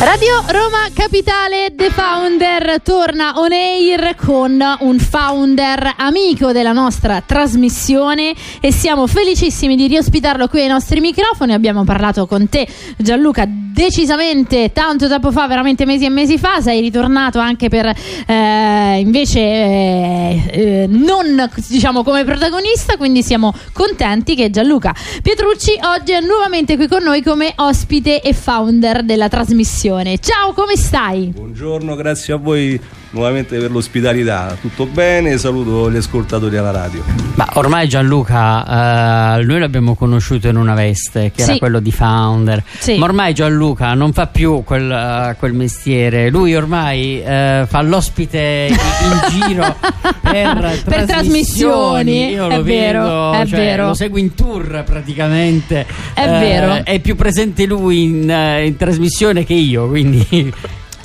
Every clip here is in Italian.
Radio Roma Capitale The Founder torna on air con un founder amico della nostra trasmissione e siamo felicissimi di riospitarlo qui ai nostri microfoni. Abbiamo parlato con te Gianluca decisamente tanto tempo fa, veramente mesi e mesi fa, sei ritornato anche per eh, invece eh, eh, non diciamo come protagonista, quindi siamo contenti che Gianluca Pietrucci oggi è nuovamente qui con noi come ospite e founder della trasmissione trasmissione. Ciao, come stai? Buongiorno, grazie a voi nuovamente per l'ospitalità. Tutto bene? Saluto gli ascoltatori alla radio. Ma ormai Gianluca, eh, noi l'abbiamo conosciuto in una veste che sì. era quello di founder. Sì. Ma ormai Gianluca non fa più quel, uh, quel mestiere. Lui ormai uh, fa l'ospite in, in giro per, per trasmissioni. Io lo è vero, vedo, è cioè, vero. lo seguo in tour praticamente. È uh, vero. È più presente lui in, in trasmissione che io, quindi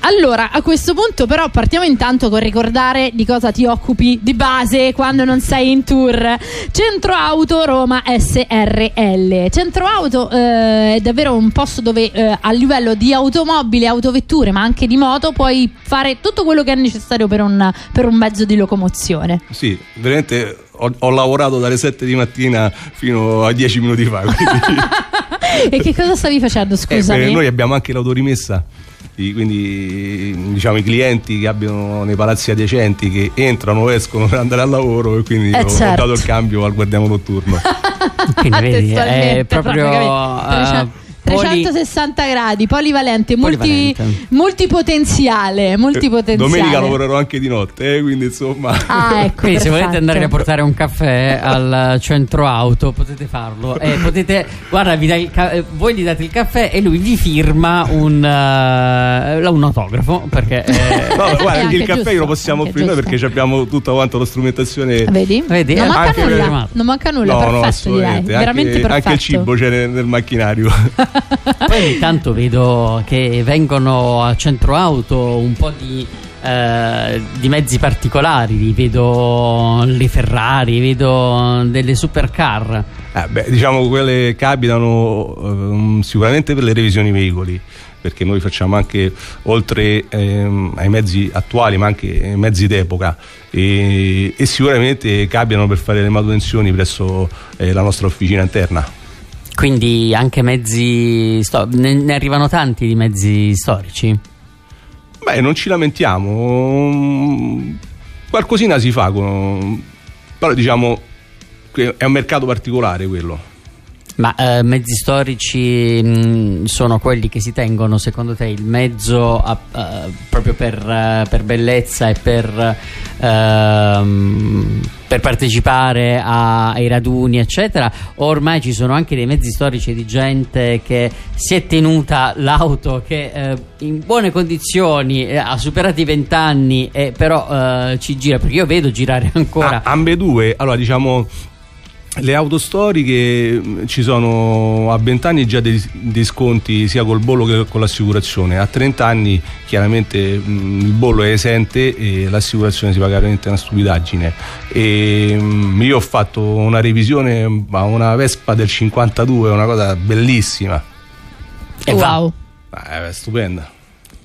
allora, a questo punto però partiamo intanto con ricordare di cosa ti occupi di base quando non sei in tour. Centro Auto Roma SRL. Centro Auto eh, è davvero un posto dove eh, a livello di automobili, autovetture, ma anche di moto puoi fare tutto quello che è necessario per un, per un mezzo di locomozione. Sì, veramente ho, ho, lavorato dalle 7 di mattina fino a 10 minuti fa. e che cosa stavi facendo, scusami? Eh, noi abbiamo anche l'autorimessa quindi diciamo i clienti che abbiano nei palazzi adiacenti che entrano o escono per andare al lavoro e quindi eh ho, certo. ho dato il cambio al guardiano notturno quindi vedi è proprio uh, 360 gradi, polivalente, polivalente. Multi, multipotenziale, multipotenziale. Domenica lavorerò anche di notte, eh, quindi insomma. Ah, ecco, quindi se volete andare a portare un caffè al centro auto potete farlo. Eh, potete, guarda, ca- voi gli date il caffè e lui vi firma un, uh, un autografo. Perché, eh, no, guarda, anche il caffè giusto, lo possiamo offrire perché abbiamo tutta quanta la strumentazione. Vedi? Vedi? Non, manca nulla, non manca nulla, no, perfetto, no, direi. Veramente anche, perfetto. Anche il cibo c'è nel, nel macchinario. Poi ogni tanto vedo che vengono a centro auto un po' di, eh, di mezzi particolari, vedo le Ferrari, vedo delle supercar. Eh beh, diciamo quelle capitano um, sicuramente per le revisioni veicoli perché noi facciamo anche oltre ehm, ai mezzi attuali ma anche mezzi d'epoca e, e sicuramente capitano per fare le manutenzioni presso eh, la nostra officina interna. Quindi anche mezzi storici, ne, ne, arrivano tanti di mezzi storici? Beh, non ci lamentiamo, qualcosina si fa, con... però diciamo che è un mercato particolare quello. Ma eh, mezzi storici mh, sono quelli che si tengono secondo te il mezzo a, uh, proprio per, uh, per, bellezza e per, uh, per partecipare a, ai raduni eccetera? O ormai ci sono anche dei mezzi storici di gente che si è tenuta l'auto che eh, in buone condizioni eh, ha superato i vent'anni e però eh, ci gira? Perché io vedo girare ancora. A, ambedue allora diciamo le auto storiche mm, ci sono a 20 anni già dei, dei, sconti sia col bollo che con l'assicurazione, a 30 anni chiaramente mh, mm, il bollo è esente e l'assicurazione si paga veramente una stupidaggine. E, mh, mm, io ho fatto una revisione a una Vespa del 52, una cosa bellissima. E wow! Eh, stupenda.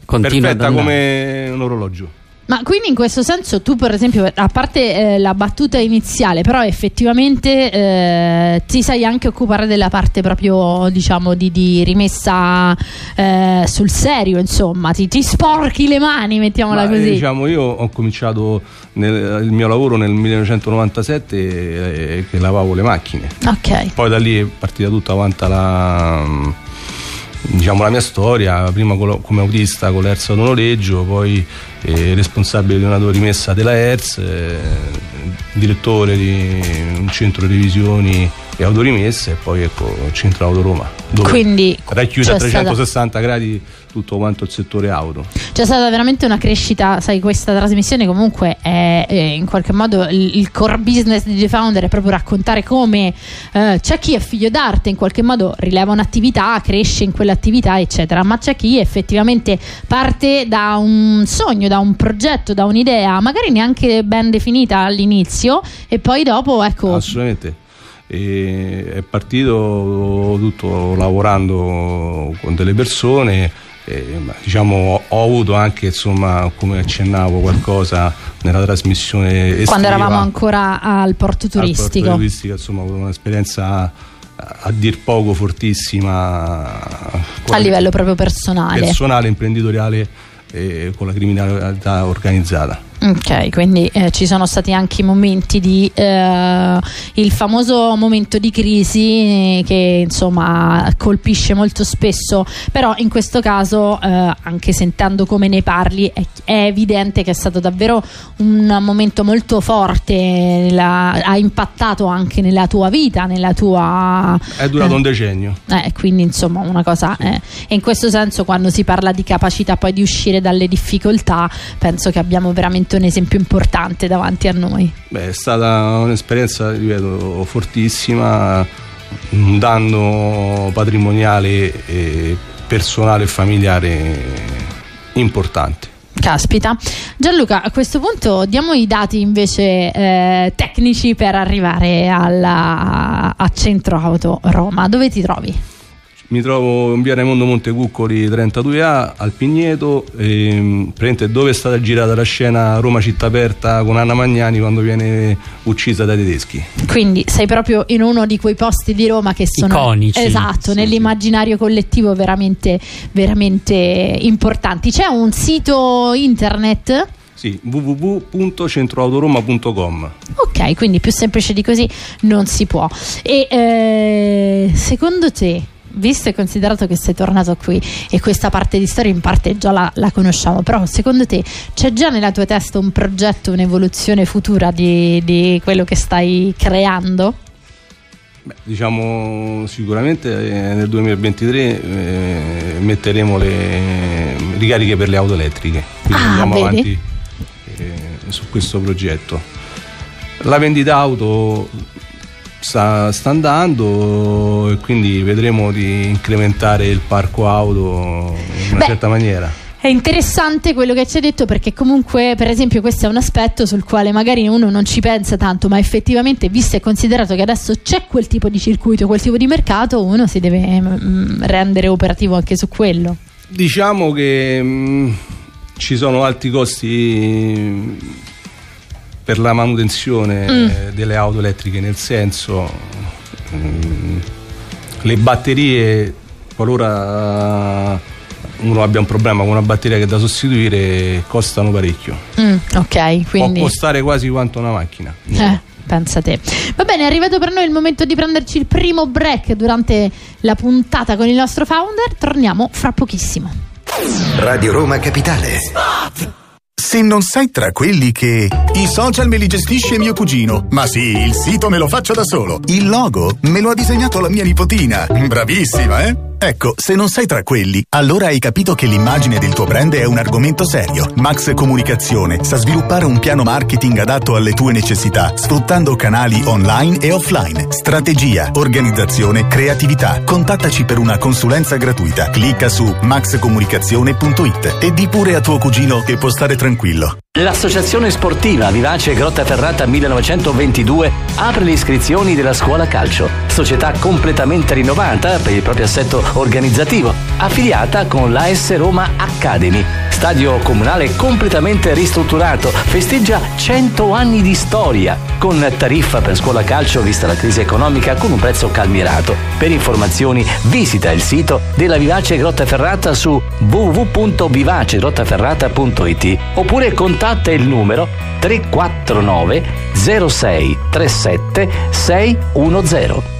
Continua Perfetta come un orologio. Ma quindi in questo senso tu per esempio, a parte eh, la battuta iniziale, però effettivamente eh, ti sai anche occupare della parte proprio diciamo di, di rimessa eh, sul serio, insomma, ti, ti, sporchi le mani, mettiamola Ma, così. Diciamo, io ho cominciato nel, il mio lavoro nel 1997 eh, che lavavo le macchine. Ok. Poi da lì è partita tutta quanta la diciamo, la mia storia, prima come autista con l'Erza noleggio, poi eh, responsabile di una rimessa della ERS, eh, direttore di un centro di revisioni e autorimesse e poi ecco Centro Auto Roma dove Quindi racchiude a c'è 360 stata- gradi tutto quanto il settore auto. C'è stata veramente una crescita, sai, questa trasmissione comunque è, è in qualche modo il, il core business di The Founder è proprio raccontare come eh, c'è chi è figlio d'arte, in qualche modo rileva un'attività, cresce in quell'attività, eccetera, ma c'è chi effettivamente parte da un sogno, da un progetto, da un'idea, magari neanche ben definita all'inizio e poi dopo, ecco, assolutamente E è partito tutto lavorando con delle persone e, ma, diciamo ho avuto anche insomma come accennavo qualcosa nella trasmissione estiva, quando eravamo ancora al porto al porto turistico. turistico, insomma ho avuto un'esperienza a, dir poco fortissima A livello proprio personale. personale imprenditoriale e con la criminalità organizzata Ok, quindi eh, ci sono stati anche i momenti di eh, il famoso momento di crisi eh, che insomma colpisce molto spesso, però in questo caso eh, anche sentendo come ne parli è, è evidente che è stato davvero un momento molto forte, nella- ha impattato anche nella tua vita, nella tua è durato eh. un decennio. eh, quindi insomma una cosa e in questo senso quando si parla di capacità poi di uscire dalle difficoltà penso che abbiamo veramente un esempio importante davanti a noi Beh, è stata un'esperienza, ripeto, fortissima, un danno patrimoniale, e personale e familiare importante. caspita Gianluca a questo punto diamo i dati invece eh, tecnici per arrivare alla, a Centro Auto Roma dove ti trovi? Mi trovo in via Raimondo Montecuccoli 32A al Pigneto, ehm, praticamente dove è stata girata la scena Roma città aperta con Anna Magnani quando viene uccisa dai tedeschi. Quindi sei proprio in uno di quei posti di Roma che sono Iconici. esatto, Sì, nell'immaginario collettivo veramente, veramente importanti. C'è un sito internet? Sì, www.centroautoroma.com. Ok, quindi più semplice di così non si può. E eh, secondo te, visto e considerato che sei tornato qui e questa parte di storia in parte già la, la conosciamo, però secondo te c'è già nella tua testa un progetto, un'evoluzione futura di, di quello che stai creando? Beh, diciamo sicuramente eh, nel 2023 eh, metteremo le ricariche per le auto elettriche, quindi Ah, andiamo vedi? avanti eh, su questo progetto. La vendita auto sta, sta andando e quindi vedremo di incrementare il parco auto in una Beh, certa maniera. È interessante quello che ci hai detto perché comunque per esempio questo è un aspetto sul quale magari uno non ci pensa tanto ma effettivamente visto e considerato che adesso c'è quel tipo di circuito, quel tipo di mercato uno si deve mm, rendere operativo anche su quello. Diciamo che mh, ci sono alti costi per la manutenzione Mm. delle auto elettriche, nel senso mh, le batterie, qualora uno abbia un problema con una batteria che è da sostituire, costano parecchio. Mm, ok, quindi Può costare quasi quanto una macchina. eh, pensa te. Va bene, è arrivato per noi il momento di prenderci il primo break durante la puntata con il nostro founder. Torniamo fra pochissimo. Radio Roma Capitale. Se non sei tra quelli che... I social me li gestisce mio cugino. Ma sì, il sito me lo faccio da solo. Il logo me lo ha disegnato la mia nipotina. Bravissima, eh? Ecco, se non sei tra quelli, allora hai capito che l'immagine del tuo brand è un argomento serio. Max Comunicazione sa sviluppare un piano marketing adatto alle tue necessità, sfruttando canali online e offline. Strategia, organizzazione, creatività. Contattaci per una consulenza gratuita. Clicca su maxcomunicazione.it e di pure a tuo cugino che può stare tranquillo. L'associazione sportiva Vivace Grottaferrata 1922 apre le iscrizioni della scuola calcio, società completamente rinnovata per il proprio assetto organizzativo, affiliata con l'AS Roma Academy. Stadio comunale completamente ristrutturato, festeggia 100 anni di storia, con tariffa per scuola calcio vista la crisi economica con un prezzo calmierato. Per informazioni visita il sito della Vivace Grottaferrata su www.vivacegrottaferrata.it oppure contatta il numero 349 06 37 610.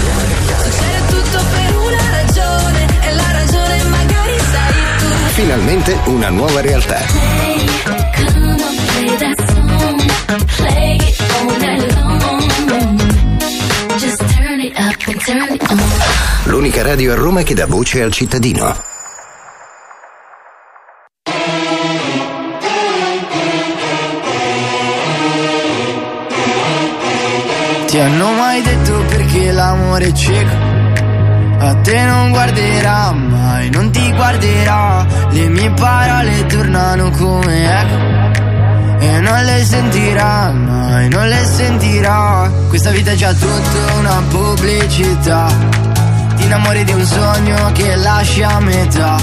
And turn it on. L'unica radio a Roma che dà voce al cittadino. Ti hanno mai detto perché l'amore è cieco? A te non guarderà mai, non ti guarderà. Le mie parole tornano come eco. E non le sentirà mai, non le sentirà. Questa vita è già tutta una pubblicità. Ti innamori di un sogno che lascia a metà.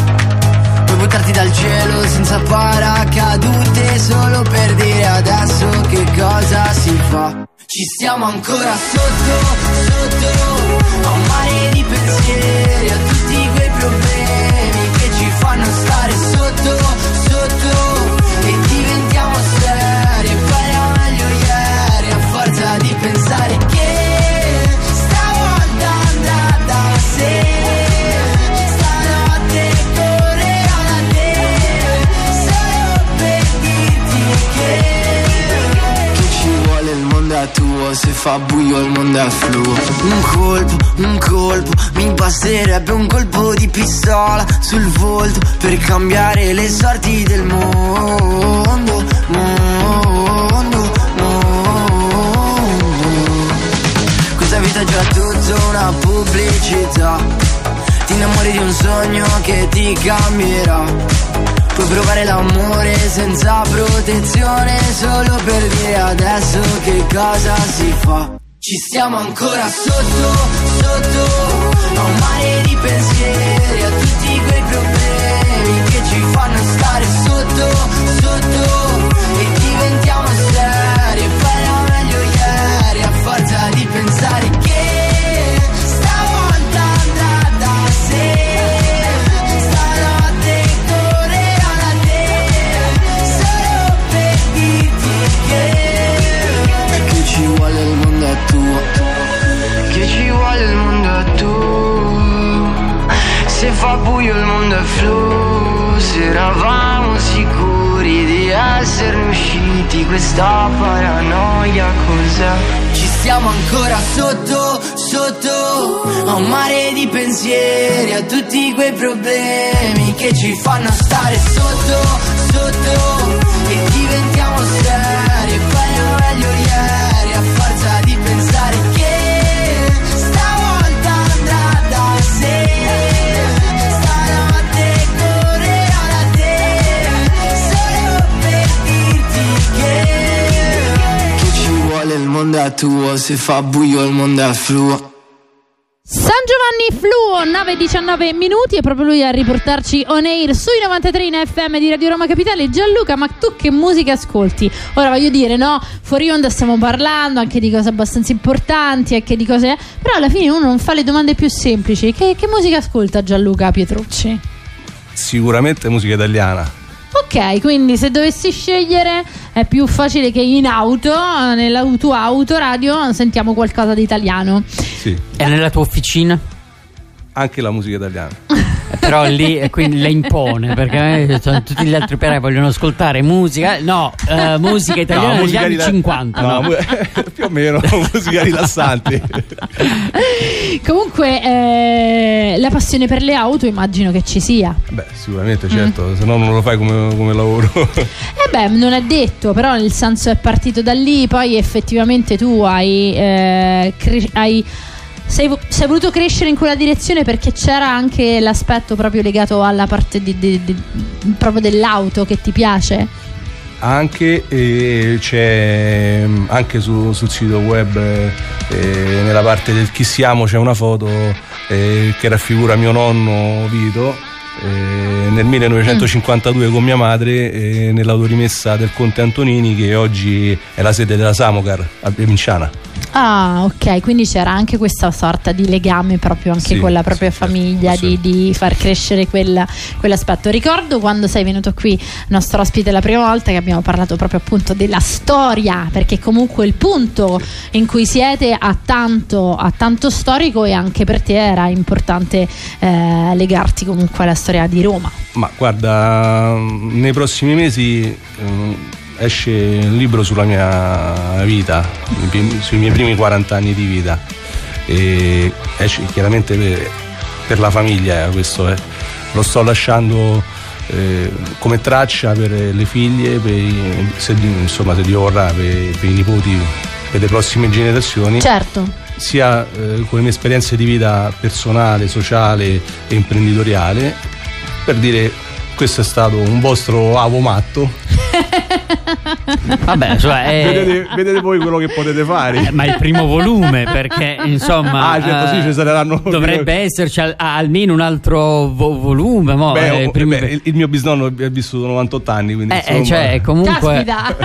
Puoi buttarti dal cielo senza paracadute solo per dire adesso che cosa si fa. Ci stiamo ancora sotto, sotto, a un mare di pensieri, a tutti quei problemi che ci fanno stare sotto, tuo Se fa buio il mondo è fluo Un colpo, un colpo Mi basterebbe un colpo di pistola Sul volto Per cambiare le sorti del mondo Mondo, mondo. Questa vita è già tutta una pubblicità. Ti innamori di un sogno che ti cambierà Puoi provare l'amore senza protezione Solo per dire adesso che cosa si fa. Ci stiamo ancora sotto, sotto A un mare di pensieri A tutti quei problemi Che ci fanno stare sotto, sotto fa buio il mondo è flu Se eravamo sicuri di esserne usciti Questa paranoia cos'è? Ci stiamo ancora sotto, sotto A un mare di pensieri A tutti quei problemi Che ci fanno stare sotto, sotto E diventiamo mondo è tuo Se fa buio il mondo è fluo San Giovanni Fluo, 9-19 minuti, è proprio lui a riportarci on air sui 93 in FM di Radio Roma Capitale. Gianluca, ma tu che musica ascolti? Ora voglio dire, no, fuori onda stiamo parlando anche di cose abbastanza importanti, anche di cose... Però alla fine uno non fa le domande più semplici. Che, che musica ascolta Gianluca Pietrucci? Sicuramente musica italiana. Ok, quindi se dovessi scegliere è più facile che in auto, nella tua autoradio, sentiamo qualcosa di italiano. Sì, E nella tua officina? anche la musica italiana. Però lì eh, quindi le impone perché eh, tutti gli altri operai vogliono ascoltare musica. No, eh, musica italiana No, degli musica anni rila- 50. No, no? mu- più o meno musica rilassante. Comunque, eh, la passione per le auto immagino che ci sia. Beh, sicuramente, certo, se no non lo fai come, come lavoro. Eh beh, non è detto, però nel senso è partito da lì, poi effettivamente tu hai, eh, cre- hai- sei, sei voluto crescere in quella direzione perché c'era anche l'aspetto proprio legato alla parte di- di- di- proprio dell'auto che ti piace. Anche eh, c'è mm, anche su- sul sito web, eh, eh, nella parte del chi siamo, c'è una foto eh, che raffigura mio nonno Vito. eh, nel 1952 con mia madre eh, nell'autorimessa del Conte Antonini che oggi è la sede della Samocar a Vinciana. Ah, ok, quindi c'era anche questa sorta di legame proprio anche Sì, con la propria sì, certo, famiglia, di, di far crescere quella- quell'aspetto. Ricordo quando sei venuto qui, nostro ospite la prima volta, che abbiamo parlato proprio appunto della storia, perché comunque il punto in cui siete ha tanto, ha tanto storico e anche per te era importante eh, legarti comunque alla storia di Roma. Ma guarda, nei prossimi mesi ehm, esce un libro sulla mia vita, sui miei primi 40 anni di vita. E esce chiaramente per, per la famiglia, eh, questo è. Lo sto lasciando eh, come traccia per le figlie, per se, insomma, se Dio vorrà, per, per i nipoti, per le prossime generazioni Certo. sia eh, con le mie esperienze di vita personale, sociale e imprenditoriale, per dire questo è stato un vostro avo matto. Vabbè, cioè, è- vedete, vedete voi quello che potete fare. Eh, ma il primo volume perché insomma Ah, certo, sì, eh, ci saranno- dovrebbe esserci al- almeno un altro vo- volume mo, Beh, eh, oh, primi- beh, il, il mio bisnonno ha vissuto 98 anni, quindi Eh, eh, insomma, cioè, comunque, Caspita.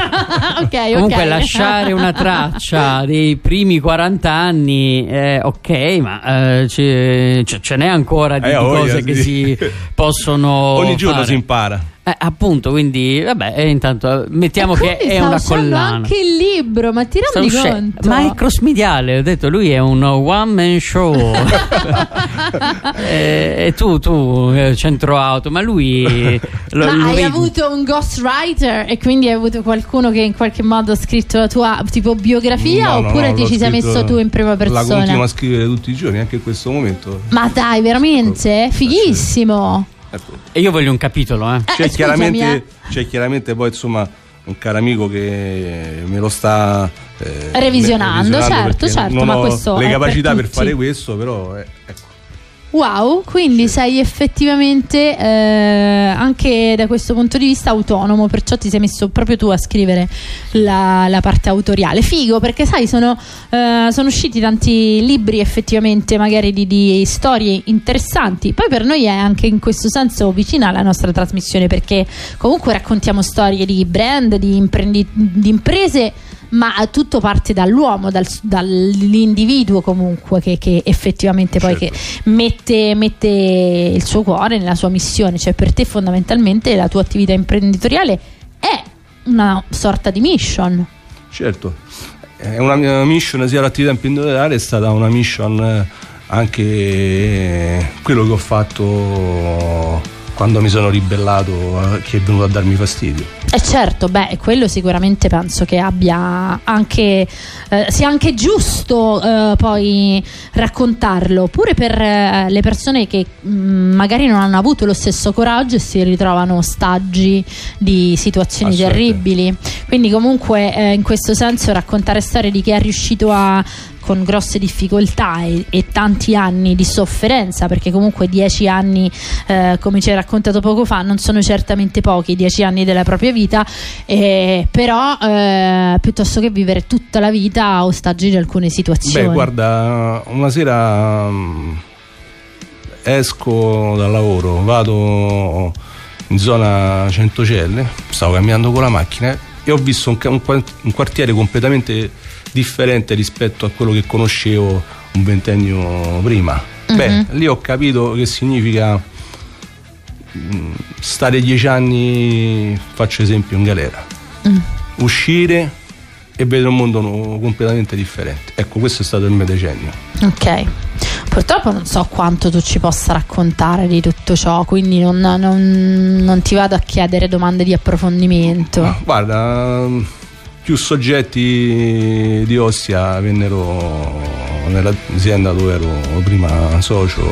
ok, comunque ok. lasciare una traccia dei primi 40 anni, eh, ok, ma eh, ce, ce- ce n'è ancora di, Eh, di voglia, cose che sì. si possono. ogni giorno fare. si impara. Eh, appunto, quindi, vabbè, eh, intanto eh, mettiamo che è una collana. anche il libro, ma ti rendi usce- conto? Ma è cross mediale, ho detto, lui è un one man show. e, e tu, tu, eh, centro auto, ma lui. lo- Ma lo hai vedi- avuto un ghostwriter e quindi hai avuto qualcuno che in qualche modo ha scritto la tua tipo biografia No, no, oppure no, ti l'ho ci sei messo tu in prima La persona? continuo a scrivere tutti i giorni, anche in questo momento. Ma dai, veramente? Fighissimo. E io voglio un capitolo, eh. Eh, C'è scusami, chiaramente, eh. c'è chiaramente poi insomma un caro amico che me lo sta eh, Revisionando, certo, perché certo, non ma ho questo le per capacità per, tutti. fare questo però eh, ecco. Wow, quindi sei effettivamente eh, anche da questo punto di vista autonomo, perciò ti sei messo proprio tu a scrivere la, la parte autoriale. Figo, perché sai, sono, eh, sono usciti tanti libri effettivamente magari di, di storie interessanti. Poi per noi è anche in questo senso vicina alla nostra trasmissione, perché comunque raccontiamo storie di brand, di, imprendi- di imprese ma tutto parte dall'uomo, dal- dall'individuo comunque che, che effettivamente poi Certo. che mette, mette il suo cuore nella sua missione, cioè per te fondamentalmente la tua attività imprenditoriale è una sorta di mission. certo è una mia mission sia l'attività imprenditoriale è stata una mission eh, anche eh, quello che ho fatto quando mi sono ribellato a chi è venuto a darmi fastidio. E certo, beh, quello sicuramente penso che abbia anche eh, sia anche giusto eh, poi raccontarlo, pure per eh, le persone che mh, magari non hanno avuto lo stesso coraggio e si ritrovano ostaggi di situazioni terribili. Quindi comunque eh, in questo senso raccontare storie di chi è riuscito a con grosse difficoltà e, e tanti anni di sofferenza, perché comunque dieci anni, eh, come ci hai raccontato poco fa, non sono certamente pochi, dieci anni della propria vita, eh, però eh, piuttosto che vivere tutta la vita ostaggi di alcune situazioni. Beh, guarda, una sera mm, esco dal lavoro, vado in zona Centocelle, stavo camminando con la macchina e ho visto un, un un quartiere completamente differente rispetto a quello che conoscevo un ventennio prima. Beh, lì ho capito che significa mm, stare dieci anni, faccio esempio, in galera, uscire e vedere un mondo completamente differente. Ecco, questo è stato il mio decennio. Ok. Purtroppo non so quanto tu ci possa raccontare di tutto ciò, quindi non, non- non ti vado a chiedere domande di approfondimento. Guarda, più soggetti di Ostia vennero nell'azienda dove ero prima socio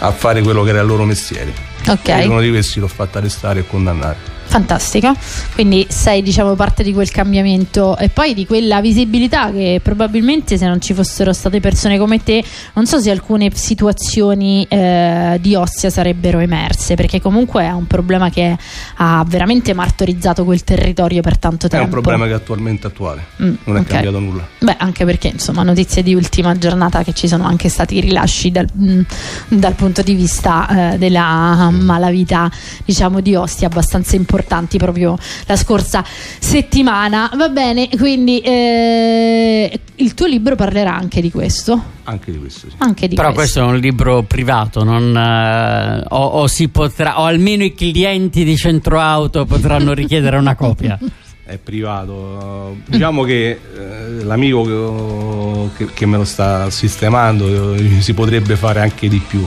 a fare quello che era il loro mestiere. Ok. E uno di questi l'ho fatto arrestare e condannare. Fantastico, quindi sei diciamo parte di quel cambiamento e poi di quella visibilità che probabilmente se non ci fossero state persone come te non so se alcune situazioni eh, di Ostia sarebbero emerse perché comunque è un problema che ha veramente martorizzato quel territorio per tanto È tempo. un problema che è attualmente attuale, Mm, non è ok. cambiato nulla. Beh, anche perché insomma notizie di ultima giornata che ci sono anche stati rilasci dal, mh, dal punto di vista eh, della malavita diciamo di Ostia abbastanza importanti importanti proprio la scorsa settimana. Va bene, quindi eh, il tuo libro parlerà anche di questo. Anche di questo, sì. Anche di Però questo. questo è un libro privato, non, eh, o, o si potrà, o almeno i clienti di Centro Auto potranno richiedere una copia. È privato. Diciamo che eh, l'amico che, che me lo sta sistemando eh, si potrebbe fare anche di più.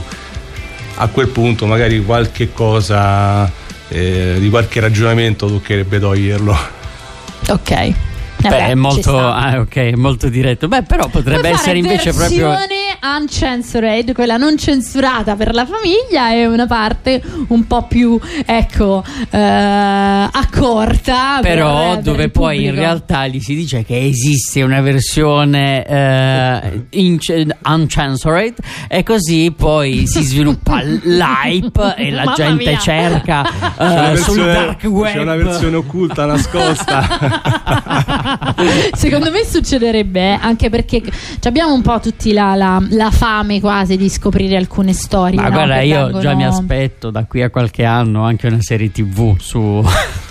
A quel punto magari qualche cosa eh, di qualche ragionamento toccherebbe toglierlo. Ok. Beh, Vabbè, è molto, ah, ok, è molto diretto. Beh, però potrebbe Puoi essere fare invece proprio. versione uncensored, quella non censurata per la famiglia e una parte un po' più ecco eh, accorta Però per- per dove il poi in pubblico. realtà gli si dice che esiste una versione eh, in- uncensored e così poi si sviluppa l'hype e la Mamma gente mia. cerca eh, sul versione- dark web. C'è una versione occulta nascosta. Secondo me succederebbe eh, anche perché abbiamo un po' tutti la, la- la fame quasi di scoprire alcune storie. Ma no, guarda, che io vengono- già mi aspetto da qui a qualche anno anche una serie TV su,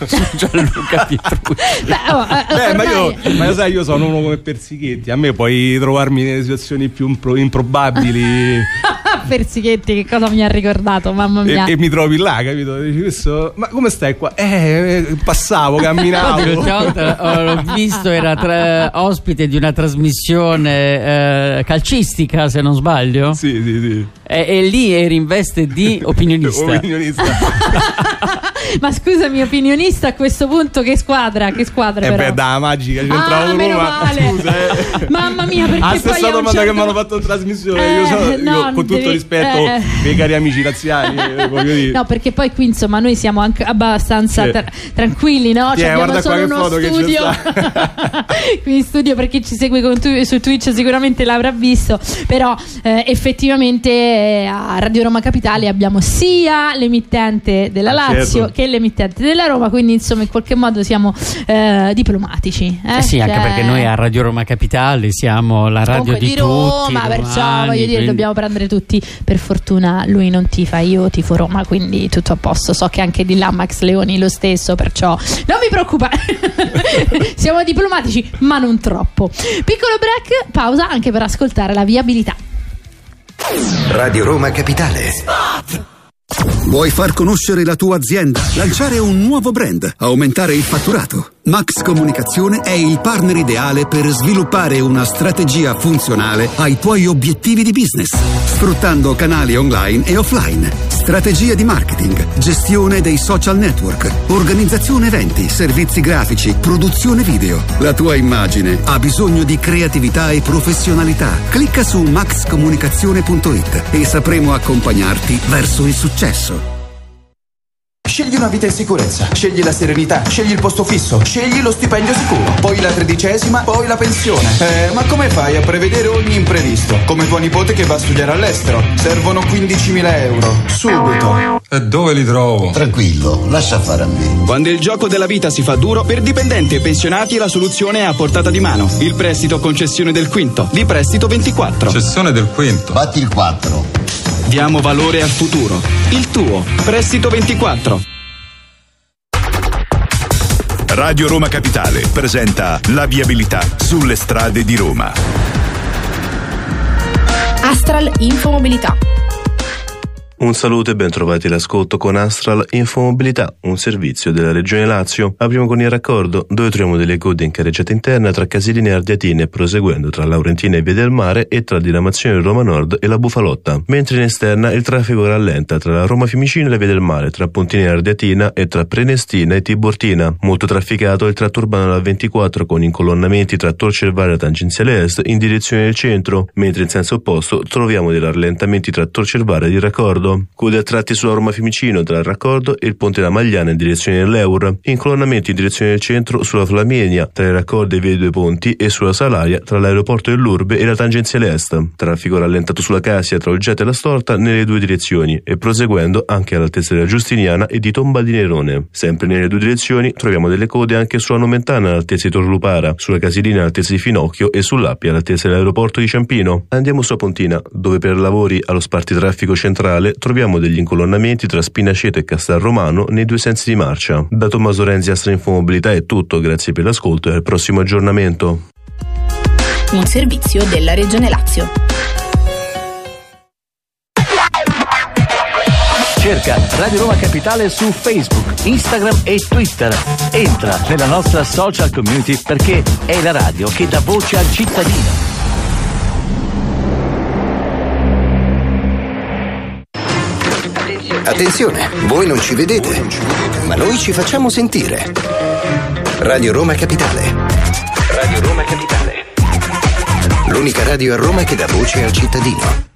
su Gianluca Pietrucci. Beh, oh, eh, Beh, ma io, ma lo sai, io sono uno come Persichetti. A me puoi trovarmi nelle situazioni più impro- improbabili Persichetti, che cosa mi ha ricordato, mamma e, mia. e mi trovi là, capito? Dici, questo, ma come stai qua? Eh, eh, passavo, camminavo. l'ho visto, era tra- ospite di una trasmissione eh, calcistica, se non sbaglio. sì, sì, sì. E, e lì eri in veste di opinionista. Opinionista. Ma scusami, opinionista a questo punto, che squadra? Che squadra E però? Eh beh, da magica, Ah, centrale meno Roma. male. Scusa, eh. Mamma mia, perché La poi stessa domanda certo- che mi hanno fatto in trasmissione. Eh, io so- io, no, con tutto devi- rispetto eh. dei cari amici razziali, eh. No, perché poi qui insomma noi siamo anche abbastanza Sì. tra- tranquilli, no? Cioè, abbiamo solo uno studio. qui in studio per chi ci segue tu- su Twitch sicuramente l'avrà visto, però eh, effettivamente eh, a Radio Roma Capitale abbiamo sia l'emittente della Ah, Lazio certo. Che l'emittente della Roma, quindi insomma in qualche modo siamo eh, diplomatici. Eh, Eh sì, anche Cioè- perché noi a Radio Roma Capitale siamo la radio Comunque di, di Roma, tutti. perciò romani, voglio dire, quindi- dobbiamo prendere tutti. Per fortuna lui non tifa, io tifo Roma, quindi tutto a posto. So che anche di là Max Leoni lo stesso, perciò non mi preoccupare. Siamo diplomatici, ma non troppo. Piccolo break, pausa anche per ascoltare la viabilità. Radio Roma Capitale. Vuoi far conoscere la tua azienda? Lanciare un nuovo brand? Aumentare il fatturato? Max Comunicazione è il partner ideale per sviluppare una strategia funzionale ai tuoi obiettivi di business, sfruttando canali online e offline, strategia di marketing, gestione dei social network, organizzazione eventi, servizi grafici, produzione video. La tua immagine ha bisogno di creatività e professionalità. Clicca su maxcomunicazione.it e sapremo accompagnarti verso il successo. Scegli una vita in sicurezza, scegli la serenità, scegli il posto fisso, scegli lo stipendio sicuro, poi la tredicesima, poi la pensione. Eh, ma come fai a prevedere ogni imprevisto? Come tua nipote che va a studiare all'estero. Servono 15.000 euro, subito. E dove li trovo? Tranquillo, lascia fare a me. Quando il gioco della vita si fa duro, per dipendenti e pensionati la soluzione è a portata di mano. Il prestito concessione del quinto, di prestito 24. Cessione del quinto. Batti il 4. Diamo valore al futuro. Il tuo, prestito 24. Radio Roma Capitale presenta la viabilità sulle strade di Roma. Astral Infomobilità. Un saluto e ben trovati all'ascolto con Astral Infomobilità, un servizio della Regione Lazio. Apriamo con il raccordo, dove troviamo delle code in carreggiata interna tra Casilina e Ardiatine, proseguendo tra Laurentina e Via del Mare e tra Diramazione Roma Nord e la Bufalotta. Mentre in esterna il traffico rallenta tra la Roma Fiumicino e la Via del Mare, tra Pontina e Ardiatina e tra Prenestina e Tiburtina. Molto trafficato il tratto urbano della 24 con incolonnamenti tra Tor Cervare e tangenziale est in direzione del centro, mentre in senso opposto troviamo dei rallentamenti tra Tor Cervare ed il raccordo. Code a tratti sulla Roma Fiumicino tra il raccordo e il ponte della Magliana in direzione dell'Eur. Incolonnamenti in direzione del centro sulla Flaminia tra il raccordo e via dei due ponti e sulla Salaria tra l'aeroporto dell'Urbe e la tangenziale est. Traffico rallentato sulla Casia tra Olgete e la Storta nelle due direzioni e proseguendo anche all'altezza della Giustiniana e di Tomba di Nerone. Sempre nelle due direzioni troviamo delle code anche sulla Nomentana all'altezza di Torlupara, sulla Casilina all'altezza di Finocchio e sull'Appia all'altezza dell'aeroporto di Ciampino. Andiamo su Pontina, dove per lavori allo spartitraffico centrale troviamo degli incolonnamenti tra Spinaceto e Castel Romano nei due sensi di marcia. Da Tommaso Renzi a Infomobilità è tutto, grazie per l'ascolto e al prossimo aggiornamento. Un servizio della Regione Lazio. Cerca Radio Roma Capitale su Facebook, Instagram e Twitter. Entra nella nostra social community perché è la radio che dà voce al cittadino. Attenzione, voi non ci vedete, ma noi ci facciamo sentire. Radio Roma Capitale. Radio Roma Capitale. L'unica radio a Roma che dà voce al cittadino.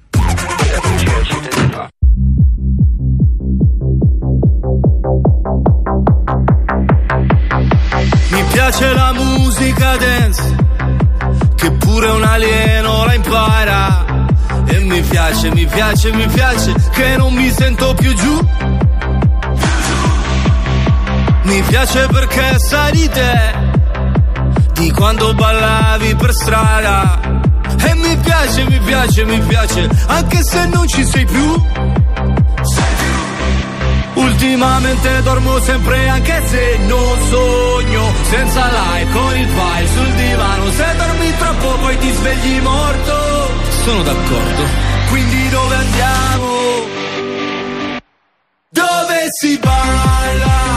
Mi piace la musica dance, che pure un alieno la impara. Mi piace, mi piace, mi piace, che non mi sento più giù. Mi piace perché sai te, di quando ballavi per strada. E mi piace, mi piace, mi piace, anche se non ci sei più. Ultimamente dormo sempre anche se non sogno Senza like con il file sul divano Se dormi troppo poi ti svegli morto Sono d'accordo Quindi dove andiamo? Dove si balla?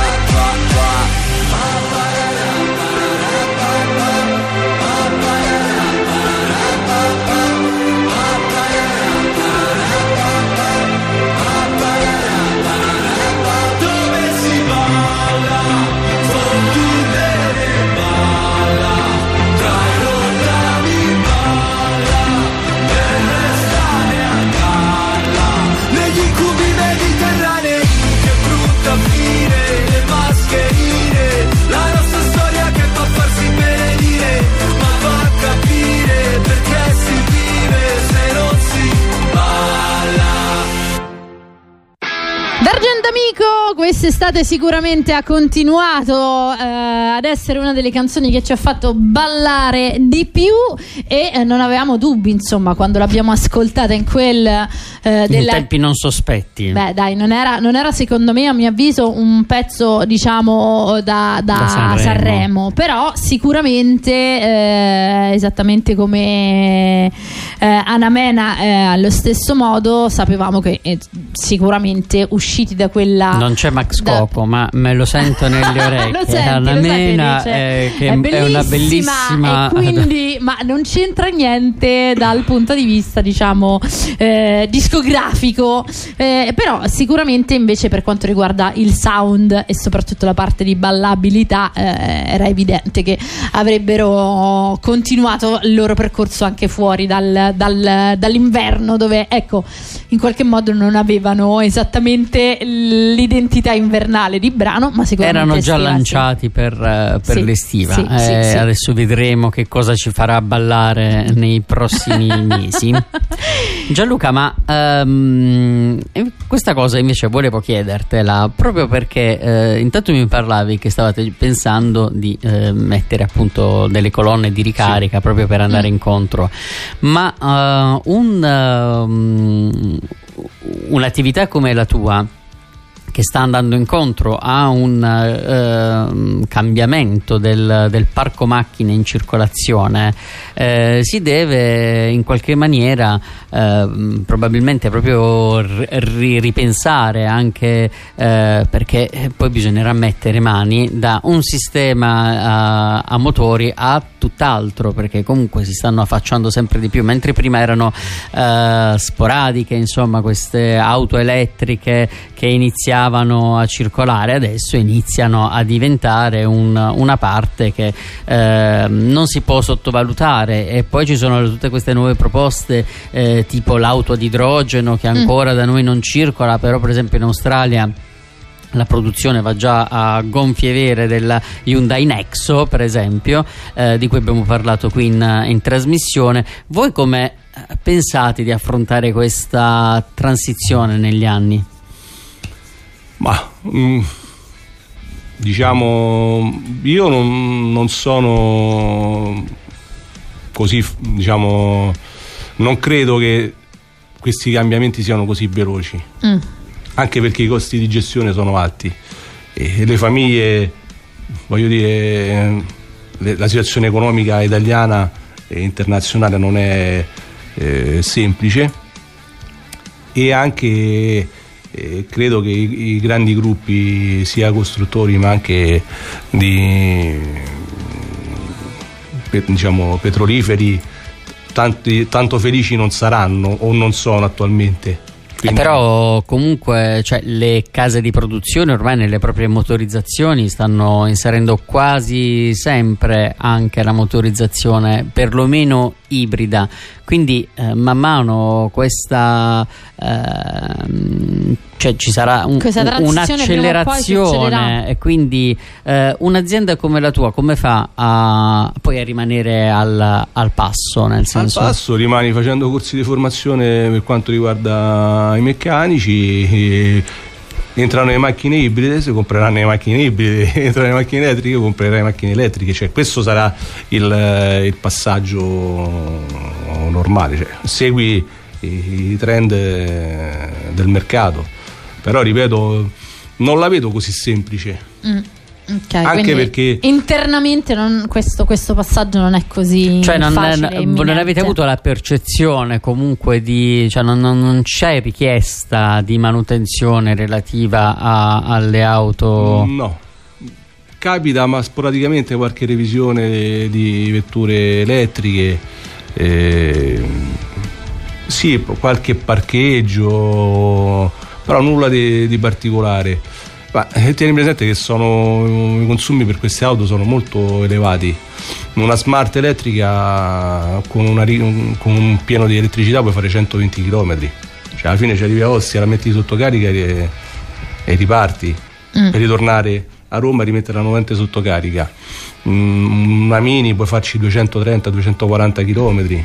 quest'estate sicuramente ha continuato eh, ad essere una delle canzoni che ci ha fatto ballare di più e eh, non avevamo dubbi, insomma, quando l'abbiamo ascoltata in quel eh, In della tempi non sospetti. Beh, dai, non era, non era secondo me, a mio avviso, un pezzo, diciamo, da, da Da Sanremo. Sanremo. Però sicuramente, eh, esattamente come eh, Anamena, eh, allo stesso modo, sapevamo che eh, sicuramente usciti da quella Non c'è Max Da- ma me lo sento nelle orecchie. senti, Anna Mena, Felice? eh, che è, è una bellissima. quindi, ma non c'entra niente dal punto di vista diciamo eh, discografico Eh, però sicuramente invece per quanto riguarda il sound e soprattutto la parte di ballabilità eh, era evidente che avrebbero continuato il loro percorso anche fuori dal- dal- dall'inverno dove ecco in qualche modo non avevano esattamente l'identità invernale di brano ma sicuramente Erano già estiva, lanciati per, eh, per Sì, l'estiva. sì, Eh, sì. Adesso vedremo che cosa ci farà ballare nei prossimi mesi. Gianluca, ma ehm, questa cosa invece volevo chiedertela proprio perché eh, intanto mi parlavi che stavate pensando di eh, mettere appunto delle colonne di ricarica proprio per andare Mm. incontro, ma eh, un, ehm, un'attività come la tua che sta andando incontro a un ehm, cambiamento del, del parco macchine in circolazione eh, si deve in qualche maniera ehm, probabilmente proprio ri- ripensare anche eh, perché poi bisognerà mettere mani da un sistema a, a motori a tutt'altro perché comunque si stanno affacciando sempre di più. Mentre prima erano eh, sporadiche insomma queste auto elettriche che iniziavano a circolare adesso iniziano a diventare un- una parte che eh, non si può sottovalutare e poi ci sono tutte queste nuove proposte eh, tipo l'auto ad idrogeno che ancora da noi non circola però per esempio in Australia la produzione va già a gonfie vere della Hyundai Nexo, per esempio, eh, di cui abbiamo parlato qui in, in trasmissione. Voi come eh, pensate di affrontare questa transizione negli anni? Ma mm, diciamo, io non, non sono così, diciamo, non credo che questi cambiamenti siano così veloci, Mm. anche perché i costi di gestione sono alti. E le famiglie, voglio dire, la situazione economica italiana e internazionale non è eh, semplice. E anche eh, credo che i, i grandi gruppi sia costruttori ma anche di pe- diciamo petroliferi tanti- tanto felici non saranno o non sono attualmente. Eh, però comunque cioè, le case di produzione ormai nelle proprie motorizzazioni stanno inserendo quasi sempre anche la motorizzazione perlomeno ibrida quindi eh, man mano questa ehm, cioè ci sarà un- un'accelerazione e quindi eh, un'azienda come la tua come fa a poi a rimanere al, al passo nel Al senso passo rimani facendo corsi di formazione per quanto riguarda i meccanici. Entrano le macchine ibride, si compreranno le macchine ibride, entrano le macchine elettriche, comprerai le macchine elettriche. Cioè, questo sarà il, eh, il passaggio normale. Cioè, segui i, i trend eh, del mercato. Però, ripeto, non la vedo così semplice. Mm. Ok, Anche perché- internamente non- questo, questo passaggio non è così Cioè non, facile è- non avete avuto la percezione comunque di... Cioè non, non- non c'è richiesta di manutenzione relativa a- alle auto... No. Capita, ma sporadicamente qualche revisione di vetture elettriche. eh, sì, qualche parcheggio, però nulla di, di particolare. Ma eh, tieni presente che sono, i consumi per queste auto sono molto elevati. Una smart elettrica con, una con un pieno di elettricità puoi fare 120 km. Cioè alla fine ci arrivi a Ostia, la metti sotto carica e, e riparti Mm. per ritornare a Roma e rimetterla nuovamente sotto carica. Mm, Una mini puoi farci 230-240 km.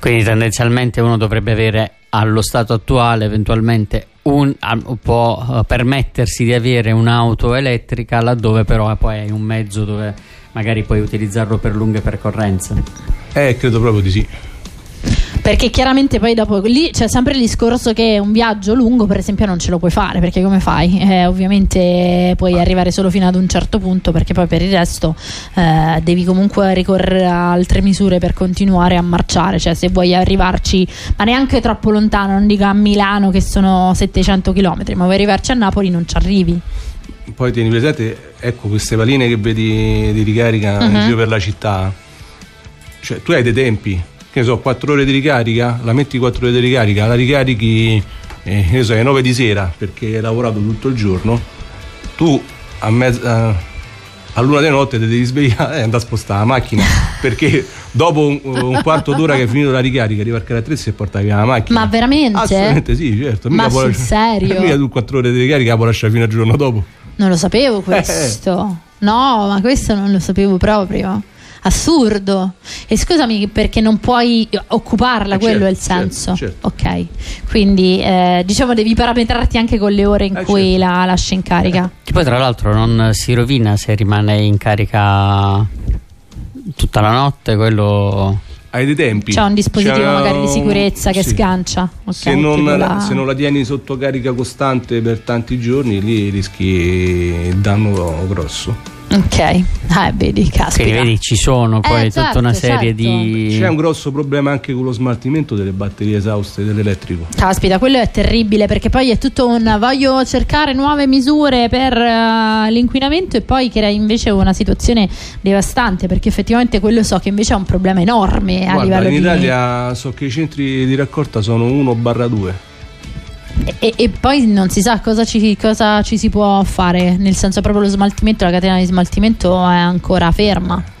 Quindi tendenzialmente uno dovrebbe avere allo stato attuale eventualmente un, può eh, permettersi di avere un'auto elettrica laddove però poi hai un mezzo dove magari puoi utilizzarlo per lunghe percorrenze. Eh, credo proprio di sì. Perché chiaramente poi dopo lì c'è sempre il discorso che un viaggio lungo, per esempio, non ce lo puoi fare perché come fai? Eh, ovviamente puoi arrivare solo fino ad un certo punto perché poi per il resto eh, devi comunque ricorrere a altre misure per continuare a marciare. Cioè, se vuoi arrivarci, ma neanche troppo lontano, non dico a Milano che sono 700 km, ma vuoi arrivarci a Napoli non ci arrivi. poi tieni presente, ecco queste paline che vedi di ricarica Mhm. in giro per la città. Cioè, tu hai dei tempi, che ne so, 4 ore di ricarica, la metti 4 ore di ricarica, la ricarichi, eh, so, alle 9 di sera perché hai lavorato tutto il giorno. Tu a mezza. A luna di notte ti devi svegliare e andare a spostare la macchina perché dopo un, un quarto d'ora che hai finito la ricarica arriva al carattrezzo e porta via la macchina. Ma veramente? Assolutamente sì, certo. Ma può sul lasci- serio? Mica tu 4 ore di ricarica la puoi lasciare fino al giorno dopo. Non lo Eh, sapevo questo. No, ma questo non lo sapevo proprio. Assurdo. E scusami perché non puoi occuparla, Eh, quello certo, è il certo, senso. Ok. Quindi eh, diciamo devi parametrarti anche con le ore in Eh, cui certo. la lasci in carica. Che poi tra l'altro non si rovina se rimane in carica tutta la notte, quello... Hai dei tempi. C'è un dispositivo C'è magari di sicurezza che sì. sgancia. ok? Se non, la- se non la tieni sotto carica costante per tanti giorni, lì rischi il danno grosso. Ok, ah, vedi, caspita. Quindi vedi ci sono poi Eh, tutta una certo, serie certo. di... C'è un grosso problema anche con lo smaltimento delle batterie esauste dell'elettrico. Caspita, quello è terribile perché poi è tutto un voglio cercare nuove misure per eh, l'inquinamento e poi crea invece una situazione devastante perché effettivamente quello so che invece è un problema enorme a Guarda, livello in di... Italia so che i centri di raccolta sono 1-2. E, e poi non si sa cosa ci, cosa ci si può fare, nel senso proprio lo smaltimento, la catena di smaltimento è ancora ferma.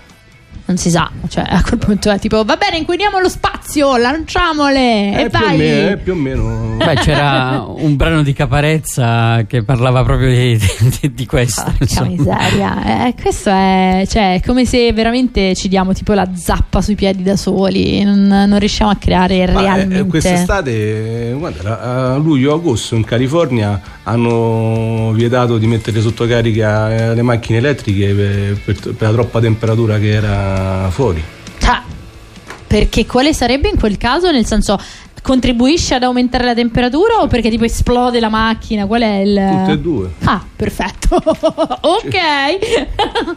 Non si sa, cioè a quel punto è tipo va bene, inquiniamo lo spazio, lanciamole e Eh, più, o vai. meno, eh, più o meno. Beh, c'era un brano di Caparezza che parlava proprio di, di- di questo. Porca insomma. miseria, eh, questo è, cioè, come se veramente ci diamo tipo la zappa sui piedi da soli, non, non riusciamo a creare Ma, eh, realmente. quest'estate, eh, guarda, la- a luglio-agosto in California hanno vietato di mettere sotto carica le macchine elettriche per, per- per la troppa temperatura che era fuori. Ah, perché quale sarebbe in quel caso? Nel senso, contribuisce ad aumentare la temperatura o perché tipo esplode la macchina? Qual è il. Tutte e due. Ah, perfetto. ok.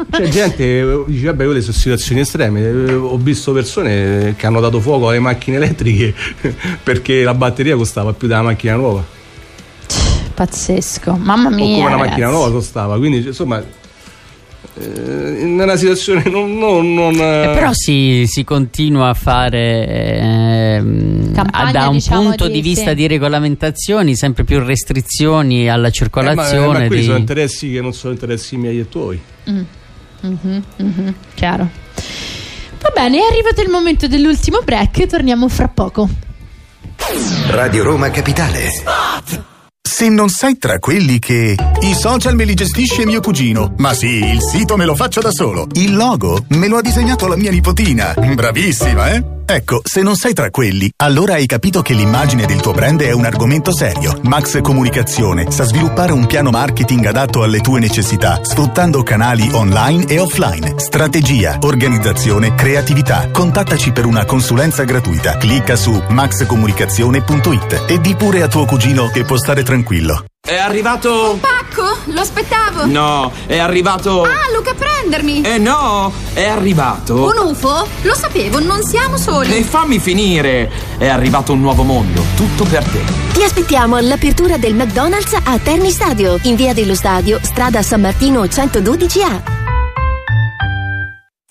C'è gente che dice, vabbè, quelle sono situazioni estreme. Eh, Ho visto persone che hanno dato fuoco alle macchine elettriche perché la batteria costava più della macchina nuova. Pazzesco, mamma o mia. come una ragazzi. macchina nuova costava. Quindi, insomma, in una situazione non. non- non, Eh, eh, però si, si continua a fare ehm, Campagna, da un diciamo, punto di- di, vista sì. di regolamentazioni, sempre più restrizioni alla eh, ma, circolazione. ma quelli di- sono interessi che non sono interessi miei e tuoi. Mm. Mhm, mhm, Chiaro. Va bene, è arrivato il momento dell'ultimo break, torniamo fra poco. Radio Roma Capitale. Se non sei tra quelli che i social me li gestisce mio cugino, ma sì, il sito me lo faccio da solo. Il logo me lo ha disegnato la mia nipotina. Bravissima, eh? Ecco, se non sei tra quelli, allora hai capito che l'immagine del tuo brand è un argomento serio. Max Comunicazione sa sviluppare un piano marketing adatto alle tue necessità, sfruttando canali online e offline. Strategia, organizzazione, creatività. Contattaci per una consulenza gratuita. Clicca su maxcomunicazione.it e di pure a tuo cugino che può stare tranquillo. È arrivato. Pacco, lo aspettavo. No, è arrivato. Ah, Luca, prendermi. Eh no, è arrivato. Un UFO? Lo sapevo, non siamo soli. E fammi finire. È arrivato un nuovo mondo, tutto per te. Ti aspettiamo all'apertura del McDonald's a Terni Stadio, in via dello Stadio, strada San Martino 112A.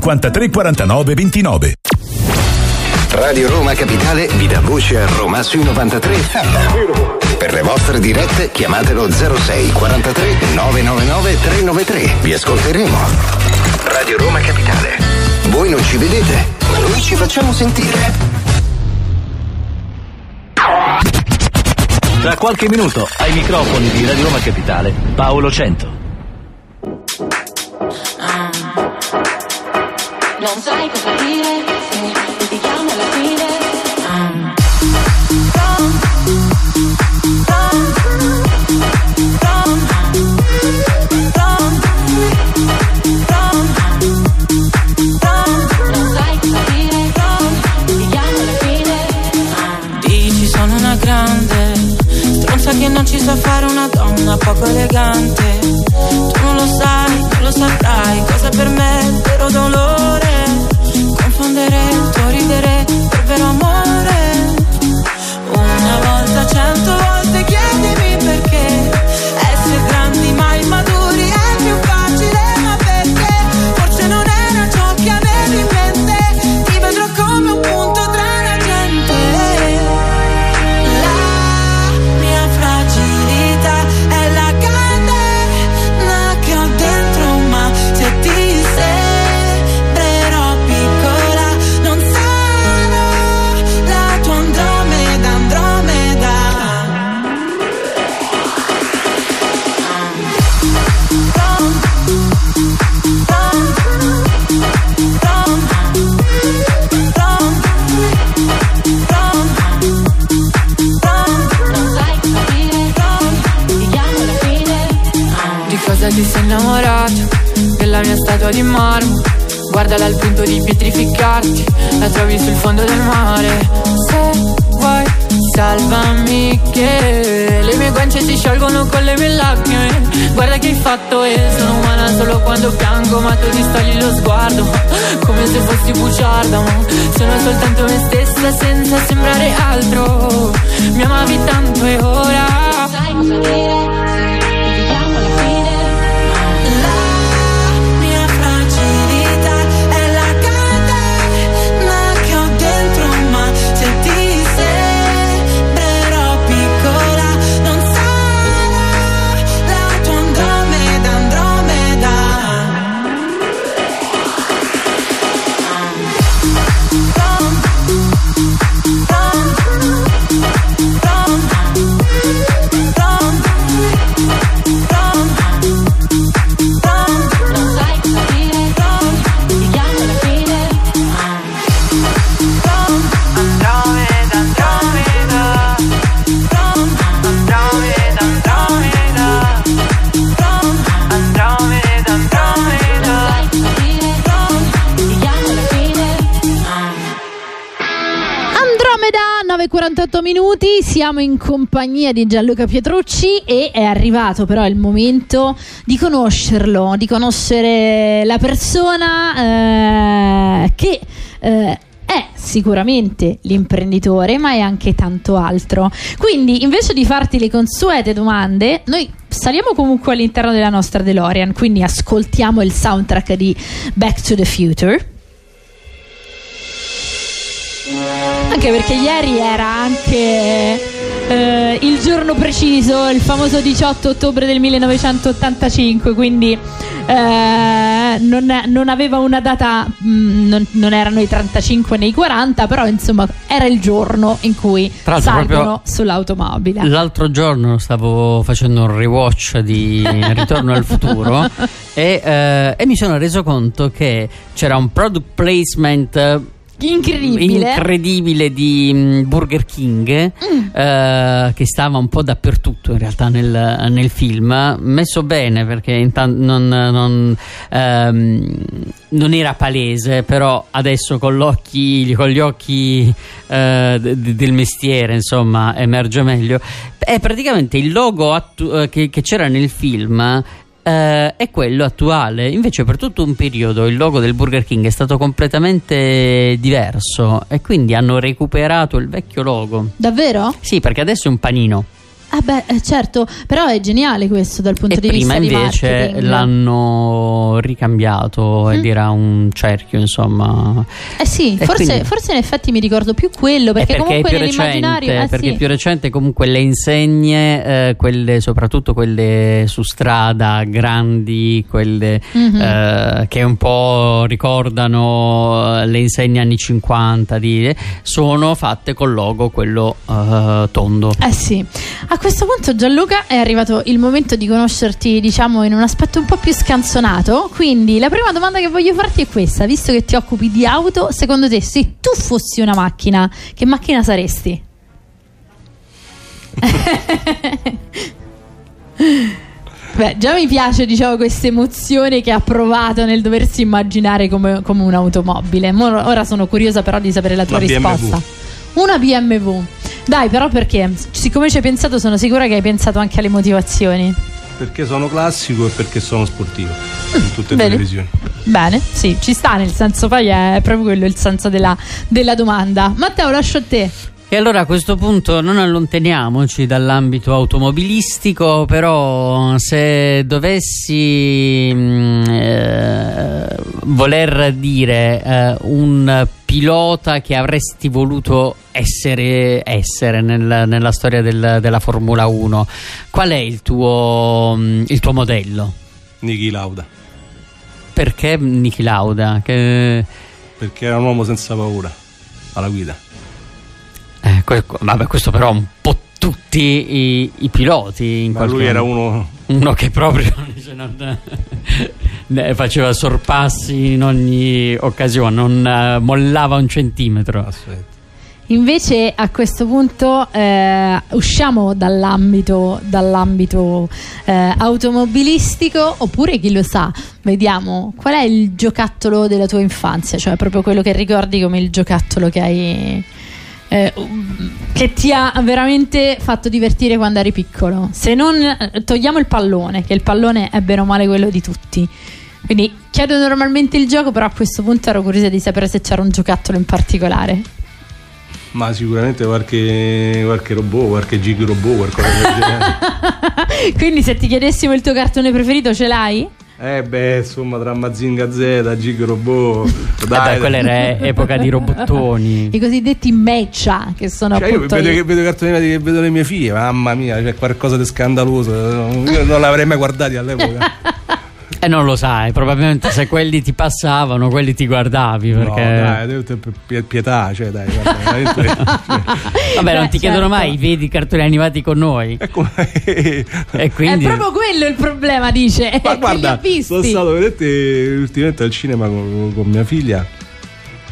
53 49 29. Radio Roma Capitale vi dà voce a Roma sui 93. Per le vostre dirette chiamatelo 06 43 999 393. Vi ascolteremo. Radio Roma Capitale. Voi non ci vedete, ma noi ci facciamo sentire. Tra qualche minuto ai microfoni di Radio Roma Capitale, Paolo Cento. Non sai cosa dire se non ci sa fare una donna poco elegante. Tu non lo sai, non lo saprai, cosa per me è vero dolore. Confondere il tuo ridere per vero amore. Una volta, cento volte di marmo Guardala al punto di pietrificarti La trovi sul fondo del mare. Se vuoi salvami che Le mie guance si sciolgono con le mie lacrime Guarda che hai fatto e sono umana solo quando piango Ma tu distogli lo sguardo Come se fossi bugiarda Ma sono soltanto me stessa senza sembrare altro. Mi amavi tanto e ora Sai siamo in compagnia di Gianluca Pietrucci e è arrivato però il momento di conoscerlo, di conoscere la persona eh, che eh, è sicuramente l'imprenditore, ma è anche tanto altro. Quindi, invece di farti le consuete domande, noi saliamo comunque all'interno della nostra DeLorean, quindi ascoltiamo il soundtrack di Back to the Future. Anche perché ieri era anche eh, il giorno preciso, il famoso 18 ottobre del 1985, quindi eh, non, non aveva una data, mh, non, non erano i 35 nei 40, però insomma era il giorno in cui salgono sull'automobile. L'altro giorno stavo facendo un rewatch di Ritorno al futuro e, eh, e mi sono reso conto che c'era un product placement Incredibile. incredibile di mm, Burger King Mm. eh, che stava un po' dappertutto in realtà nel, nel film messo bene perché intan- non, non, ehm, non era palese però adesso con, con gli occhi eh, d- d- del mestiere insomma emerge meglio è praticamente il logo attu- eh, che, che c'era nel film eh, è quello attuale. Invece, per tutto un periodo il logo del Burger King è stato completamente diverso e quindi hanno recuperato il vecchio logo. Davvero? Sì, perché adesso è un panino. Ah beh, eh, certo, però è geniale questo dal punto E di prima vista invece di marketing. l'hanno ricambiato ed Mm. era un cerchio, insomma. Eh sì, forse, quindi- forse in effetti mi ricordo più quello, perché, perché è comunque nell'immaginario... recente, eh, perché sì. è più recente comunque le insegne, eh, quelle, soprattutto quelle su strada, grandi, quelle Mhm. eh, che un po' ricordano eh, le insegne anni 50, di- sono fatte col logo quello tondo. Eh sì, a questo punto Gianluca è arrivato il momento di conoscerti diciamo in un aspetto un po' più scanzonato, quindi la prima domanda che voglio farti è questa, visto che ti occupi di auto, secondo te se tu fossi una macchina, che macchina saresti? Beh, già mi piace diciamo questa emozione che ha provato nel doversi immaginare come, come un'automobile. Mo- ora sono curiosa però di sapere la tua Una BMW. Una BMW. Dai, però perché? Siccome ci hai pensato, sono sicura che hai pensato anche alle motivazioni. Perché sono classico e perché sono sportivo. In tutte e due Bene. le visioni. Bene, sì, ci sta nel senso, poi è proprio quello il senso della, della domanda. Matteo, lascio a te. E allora a questo punto non allontaniamoci dall'ambito automobilistico, però se dovessi mm, eh, voler dire eh, un pilota che avresti voluto essere, essere nel- nella storia del- della Formula 1, qual è il tuo, mm, il tuo modello? Niki Lauda. Perché Niki Lauda? Che... Perché era un uomo senza paura alla guida. Eh, que- vabbè, questo però un po' tutti i, i piloti in Ma lui era uno. uno che proprio cioè, non- ne faceva sorpassi in ogni occasione, non eh, mollava un centimetro. Invece a questo punto eh, usciamo dall'ambito, dall'ambito eh, automobilistico oppure chi lo sa, vediamo qual è il giocattolo della tua infanzia, cioè proprio quello che ricordi come il giocattolo che hai... eh, che ti ha veramente fatto divertire quando eri piccolo. Se non eh, togliamo il pallone, che il pallone è bene o male quello di tutti. Quindi chiedo normalmente il gioco, però a questo punto ero curiosa di sapere se c'era un giocattolo in particolare. Ma sicuramente qualche, qualche robot, qualche gig robot, qualcosa del genere. Quindi se ti chiedessimo il tuo cartone preferito ce l'hai? Eh beh, insomma, tra Mazinga Z, Gig Robot. Eh Dai, beh, quella era epoca di robottoni. I cosiddetti mecha che sono Cioè, io appunto vedo, i- che- vedo cartoni animati che vedo le mie figlie, mamma mia, c'è qualcosa di scandaloso. Io non l'avrei mai guardati all'epoca. E non lo sai, probabilmente se quelli ti passavano, quelli ti guardavi No, perché... dai, devo- te- pie- pietà, cioè, dai, guarda, veramente- Vabbè, non Beh, ti chiedono certo. mai, vedi i cartoni animati con noi? e quindi... È proprio quello il problema, dice. Ma guarda, sono stato vedete ultimamente al cinema con, con mia figlia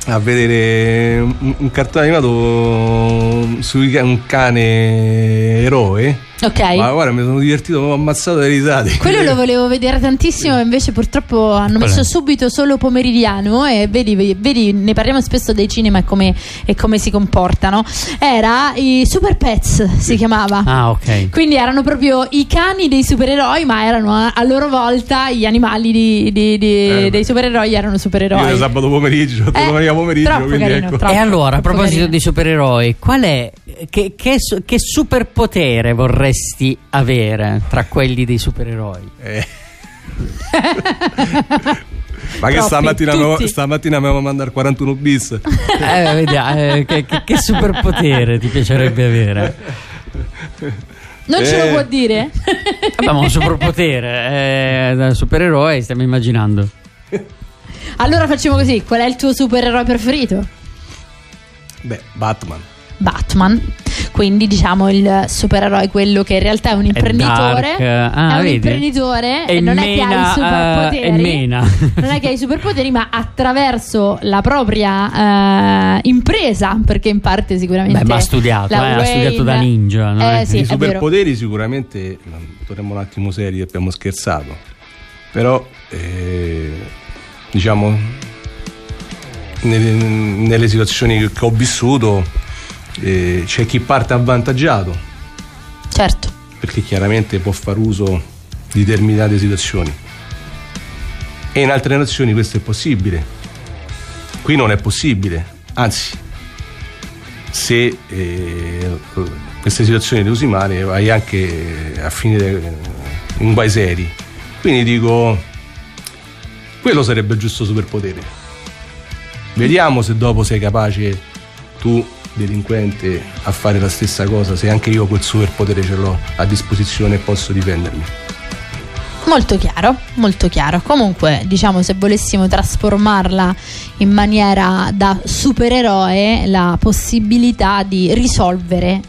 a vedere un, un cartone animato su un cane eroe. Ok. Ma guarda, mi sono divertito, mi ho ammazzato le risate. Quello lo volevo vedere tantissimo, invece purtroppo hanno Qual è? messo subito solo pomeridiano e vedi, vedi, ne parliamo spesso dei cinema e come, e come si comportano. Era i Super Pets, si chiamava. Ah, ok. Quindi erano proprio i cani dei supereroi, ma erano a, a loro volta gli animali di- di- di- Eh, dei supereroi, erano supereroi. da sabato pomeriggio, Eh, domenica pomeriggio, carino, ecco. troppo. E allora, a proposito carino. di supereroi, qual è che, che, che superpotere vorresti avere tra quelli dei supereroi? Eh. Ma che Troppi, stamattina, avevo- tutti. stamattina avevamo mandato 41 bis. Eh, vediamo, eh, che, che- che superpotere ti piacerebbe avere? Non ce lo Eh. può dire? Vabbè, ma un superpotere, eh, da supereroe stiamo immaginando. Allora facciamo così: qual è il tuo supereroe preferito? Beh, Batman. Batman. Quindi diciamo il supereroe, quello che in realtà è un imprenditore. dark. Ah, è un vedi? imprenditore E e non è che ha mena, i superpoteri. mena. non è che ha i superpoteri, ma attraverso la propria eh, impresa, perché in parte sicuramente. Beh, ma ha studiato, eh, ha studiato da ninja. no? Eh, sì, I è superpoteri sicuramente, torniamo un attimo seri, abbiamo scherzato, però eh, diciamo nelle, nelle situazioni che ho vissuto eh, c'è chi parte avvantaggiato. Certo. perché chiaramente può far uso di determinate situazioni. E in altre nazioni questo è possibile. Qui non è possibile. Anzi se eh, queste situazioni le usi male vai anche a finire in guai seri. Quindi dico quello sarebbe il giusto superpotere. Vediamo se dopo sei capace tu delinquente a fare la stessa cosa se anche io quel superpotere ce l'ho a disposizione e posso difendermi Molto chiaro, molto chiaro. Comunque, diciamo, se volessimo trasformarla in maniera da supereroe, la possibilità di risolvere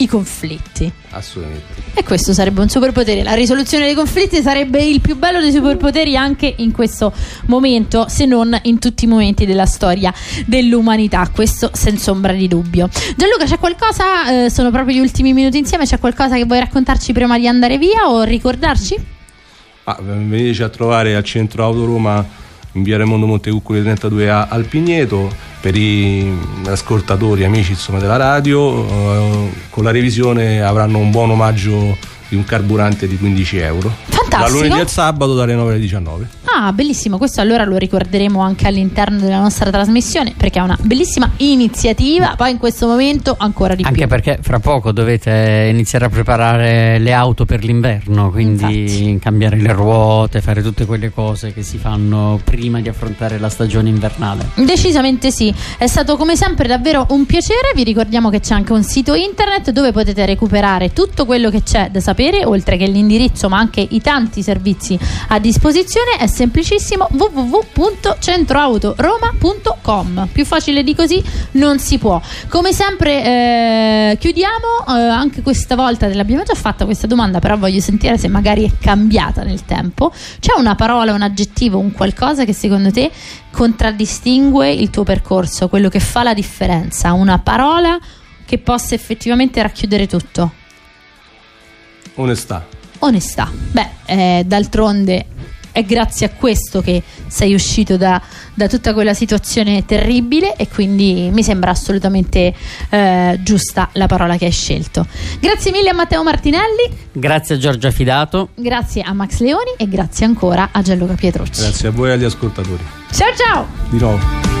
i conflitti. assolutamente E questo sarebbe un superpotere. La risoluzione dei conflitti sarebbe il più bello dei superpoteri anche in questo momento, se non in tutti i momenti della storia dell'umanità. Questo senza ombra di dubbio. Gianluca, c'è qualcosa? eh, sono proprio gli ultimi minuti insieme. C'è qualcosa che vuoi raccontarci prima di andare via o ricordarci? Ah, veniteci a trovare al centro Auto Roma in via Raimondo Montecuccoli 32A al Pigneto per i ascoltatori, amici insomma, della radio, eh, con la revisione avranno un buon omaggio di un carburante di 15 euro. Fantastico. Da lunedì al sabato dalle 9 alle 19. Ah, bellissimo, questo allora lo ricorderemo anche all'interno della nostra trasmissione perché è una bellissima iniziativa, poi in questo momento ancora di Anche più. perché fra poco dovete iniziare a preparare le auto per l'inverno, quindi cambiare le ruote, fare tutte quelle cose che si fanno prima di affrontare la stagione invernale. Decisamente sì, è stato come sempre davvero un piacere, vi ricordiamo che c'è anche un sito internet dove potete recuperare tutto quello che c'è da sapere, oltre che l'indirizzo ma anche i tanti servizi a disposizione, è semplicissimo www.centroautoroma.com, più facile di così non si può. Come sempre eh, chiudiamo, eh, anche questa volta l'abbiamo già fatta questa domanda, però voglio sentire se magari è cambiata nel tempo. C'è una parola, un aggettivo, un qualcosa che secondo te contraddistingue il tuo percorso, quello che fa la differenza, una parola che possa effettivamente racchiudere tutto? Onestà. Onestà. Beh, eh, d'altronde è grazie a questo che sei uscito da, da tutta quella situazione terribile e quindi mi sembra assolutamente eh, giusta la parola che hai scelto. Grazie mille a Matteo Martinelli, Grazie a Giorgia Fidato. grazie a Max Leoni e grazie ancora a Gianluca Pietrucci. Grazie a voi e agli ascoltatori. Ciao ciao! Di nuovo.